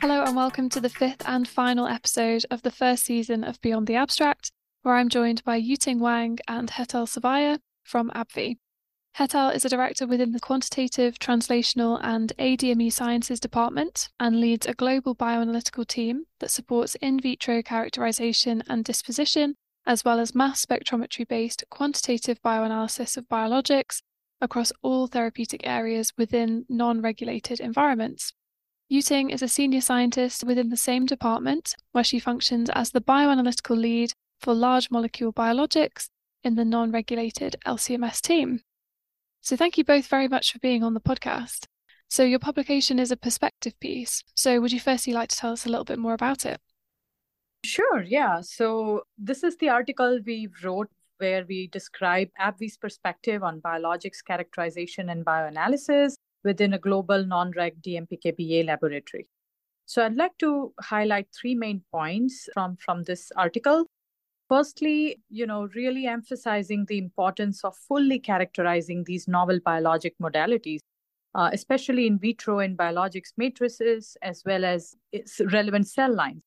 Hello, and welcome to the fifth and final episode of the first season of Beyond the Abstract, where I'm joined by Yuting Wang and Hetal Sarvaiya from AbbVie. Hetal is a director within the Quantitative, Translational, and ADME Sciences Department and leads a global bioanalytical team that supports in vitro characterization and disposition, as well as mass spectrometry based quantitative bioanalysis of biologics across all therapeutic areas within non regulated environments. Yuting is a senior scientist within the same department, where she functions as the bioanalytical lead for large molecule biologics in the non regulated LCMS team. So, thank you both very much for being on the podcast. So, your publication is a perspective piece. So, would you firstly like to tell us a little bit more about it? Sure, yeah. So, this is the article we wrote where we describe AbbVie's perspective on biologics characterization and bioanalysis within a global non-reg DMPK-BA laboratory. So I'd like to highlight three main points from, from this article. Firstly, you know, really emphasizing the importance of fully characterizing these novel biologic modalities, uh, especially in vitro and biologics matrices, as well as its relevant cell lines,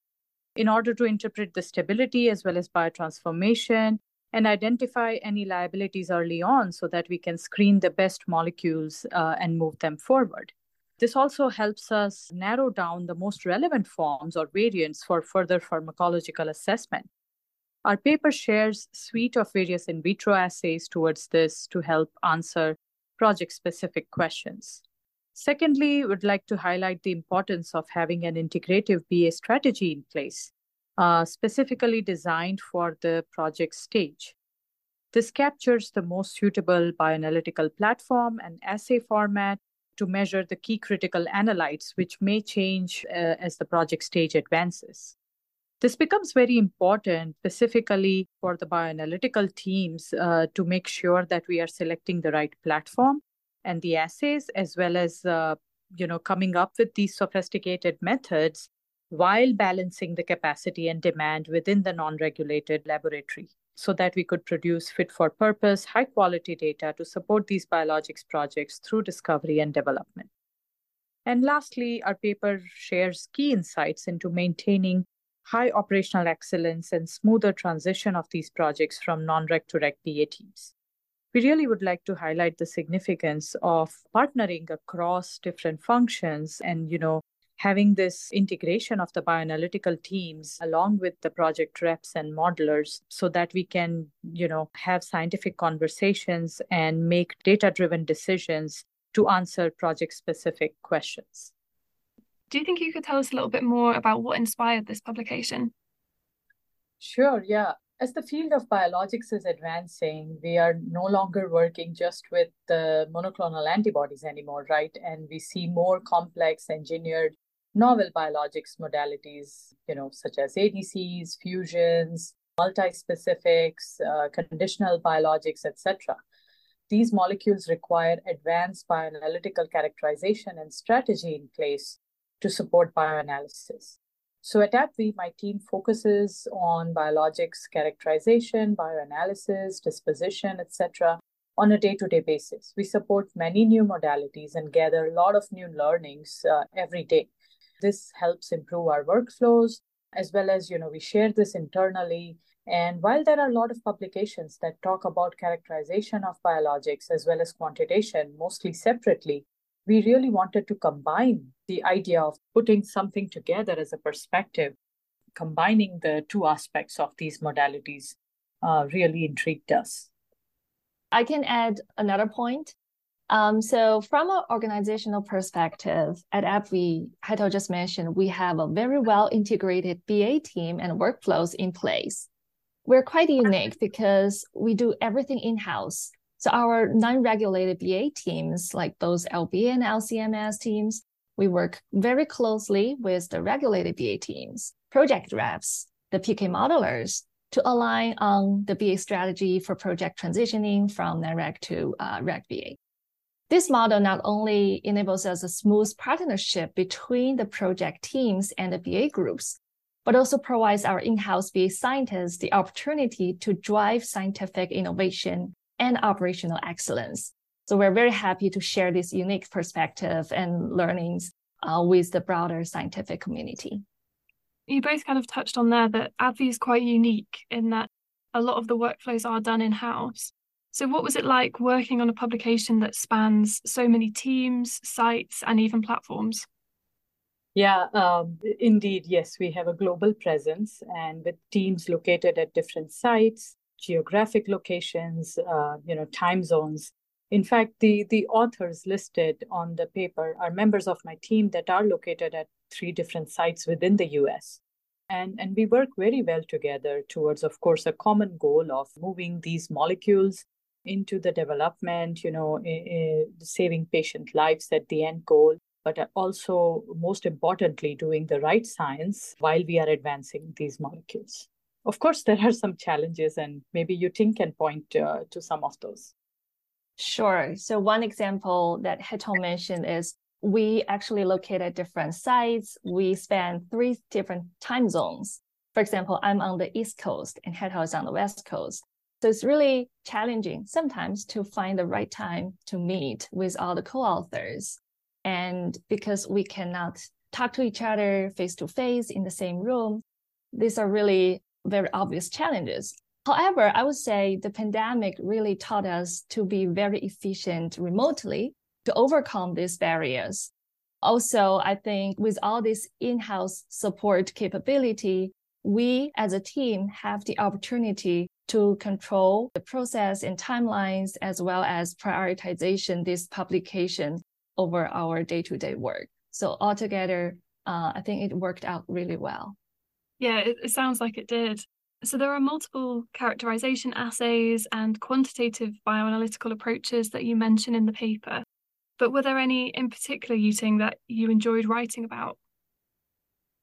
in order to interpret the stability as well as biotransformation and identify any liabilities early on so that we can screen the best molecules uh, and move them forward. This also helps us narrow down the most relevant forms or variants for further pharmacological assessment. Our paper shares suite of various in vitro assays towards this to help answer project-specific questions. Secondly, we'd like to highlight the importance of having an integrative BA strategy in place uh, specifically designed for the project stage. This captures the most suitable bioanalytical platform and assay format to measure the key critical analytes, which may change uh, as the project stage advances. This becomes very important, specifically for the bioanalytical teams, uh, to make sure that we are selecting the right platform and the assays, as well as uh, you know coming up with these sophisticated methods while balancing the capacity and demand within the non regulated laboratory so that we could produce fit for purpose, high quality data to support these biologics projects through discovery and development. And lastly, our paper shares key insights into maintaining high operational excellence and smoother transition of these projects from non-reg to reg BA teams. We really would like to highlight the significance of partnering across different functions and, you know, having this integration of the bioanalytical teams along with the project reps and modelers so that we can you know have scientific conversations and make data driven decisions to answer project specific questions. Do you think you could tell us a little bit more about what inspired this publication? Sure yeah. As the field of biologics is advancing, we are no longer working just with the monoclonal antibodies anymore, right? And we see more complex engineered novel biologics modalities, you know, such as ADCs, fusions, multi-specifics, uh, conditional biologics, etc. These molecules require advanced bioanalytical characterization and strategy in place to support bioanalysis. So at AbbVie, my team focuses on biologics characterization, bioanalysis, disposition, etc., on a day-to-day basis. We support many new modalities and gather a lot of new learnings uh, every day. This helps improve our workflows as well as, you know, we share this internally. And while there are a lot of publications that talk about characterization of biologics as well as quantitation, mostly separately, we really wanted to combine the idea of putting something together as a perspective, combining the two aspects of these modalities uh, really intrigued us. I can add another point. Um, so from an organizational perspective, at AbbVie, Hetal just mentioned, we have a very well integrated BA team and workflows in place. We're quite unique because we do everything in-house. So our non-regulated BA teams, like those LB and LCMS teams, we work very closely with the regulated BA teams, project reps, the PK modelers, to align on the BA strategy for project transitioning from non-reg to uh, reg BA. This model not only enables us a smooth partnership between the project teams and the BA groups, but also provides our in-house BA scientists the opportunity to drive scientific innovation and operational excellence. So we're very happy to share this unique perspective and learnings uh, with the broader scientific community. You both kind of touched on there that AbbVie is quite unique in that a lot of the workflows are done in house. So, what was it like working on a publication that spans so many teams, sites, and even platforms? Yeah, um, indeed. Yes, we have a global presence and with teams located at different sites, geographic locations, uh, you know, time zones. In fact, the, the authors listed on the paper are members of my team that are located at three different sites within the US. And, and we work very well together towards, of course, a common goal of moving these molecules into the development, you know, eh, eh, saving patient lives at the end goal, but uh, also, most importantly, doing the right science while we are advancing these molecules. Of course, there are some challenges, and maybe Yuting can point uh, to some of those. Sure. So, one example that Hetal mentioned is we actually located different sites. We span three different time zones. For example, I'm on the East Coast and Hetal is on the West Coast. So it's really challenging sometimes to find the right time to meet with all the co-authors. And because we cannot talk to each other face to face in the same room, these are really very obvious challenges. However, I would say the pandemic really taught us to be very efficient remotely to overcome these barriers. Also, I think with all this in-house support capability, we as a team have the opportunity to control the process and timelines as well as prioritization this publication over our day-to-day work. So altogether, uh, I think it worked out really well. Yeah, it, it sounds like it did. So there are multiple characterization assays and quantitative bioanalytical approaches that you mention in the paper. But were there any in particular, Yuting, that you enjoyed writing about?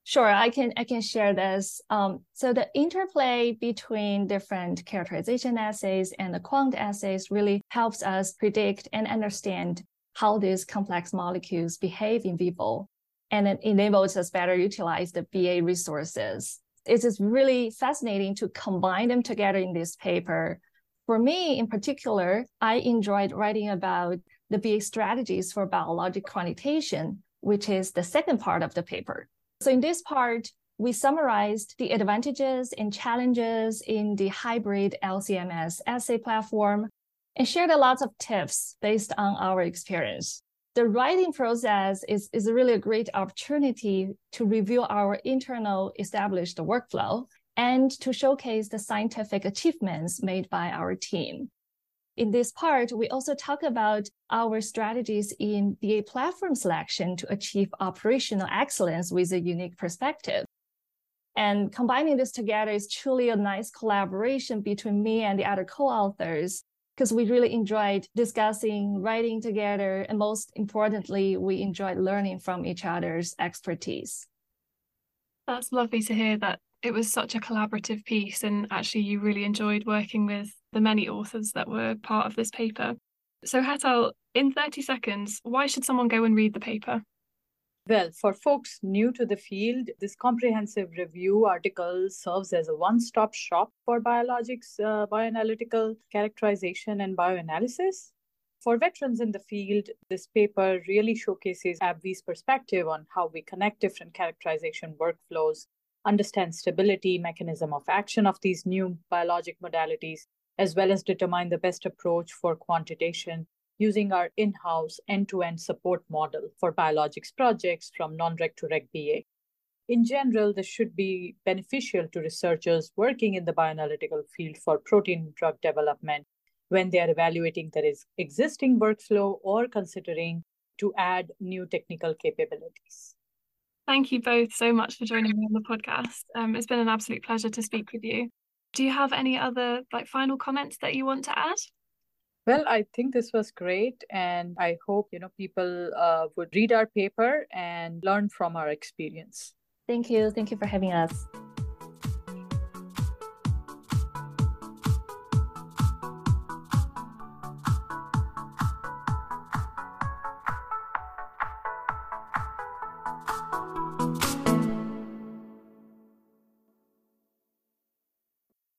Sure, I can I can share this. Um, so the interplay between different characterization assays and the quant assays really helps us predict and understand how these complex molecules behave in vivo, and it enables us better utilize the BA resources. It is really fascinating to combine them together in this paper. For me, in particular, I enjoyed writing about the BA strategies for biologic quantitation, which is the second part of the paper. So in this part, we summarized the advantages and challenges in the hybrid LCMS assay platform and shared a lot of tips based on our experience. The writing process is, is really a great opportunity to review our internal established workflow and to showcase the scientific achievements made by our team. In this part, we also talk about our strategies in BA platform selection to achieve operational excellence with a unique perspective. And combining this together is truly a nice collaboration between me and the other co-authors because we really enjoyed discussing, writing together, and most importantly, we enjoyed learning from each other's expertise. That's lovely to hear that it was such a collaborative piece and actually you really enjoyed working with the many authors that were part of this paper. So, Hetal, in 30 seconds, why should someone go and read the paper? Well, for folks new to the field, this comprehensive review article serves as a one stop shop for biologics, uh, bioanalytical characterization, and bioanalysis. For veterans in the field, this paper really showcases AbbVie's perspective on how we connect different characterization workflows, understand stability, mechanism of action of these new biologic modalities, as well as determine the best approach for quantitation using our in-house end-to-end support model for biologics projects from non-reg to reg BA. In general, this should be beneficial to researchers working in the bioanalytical field for protein drug development when they are evaluating their existing workflow or considering to add new technical capabilities. Thank you both so much for joining me on the podcast. Um, it's been an absolute pleasure to speak with you. Do you have any other like final comments that you want to add? Well, I think this was great, and I hope you know people uh, would read our paper and learn from our experience. Thank you. Thank you for having us.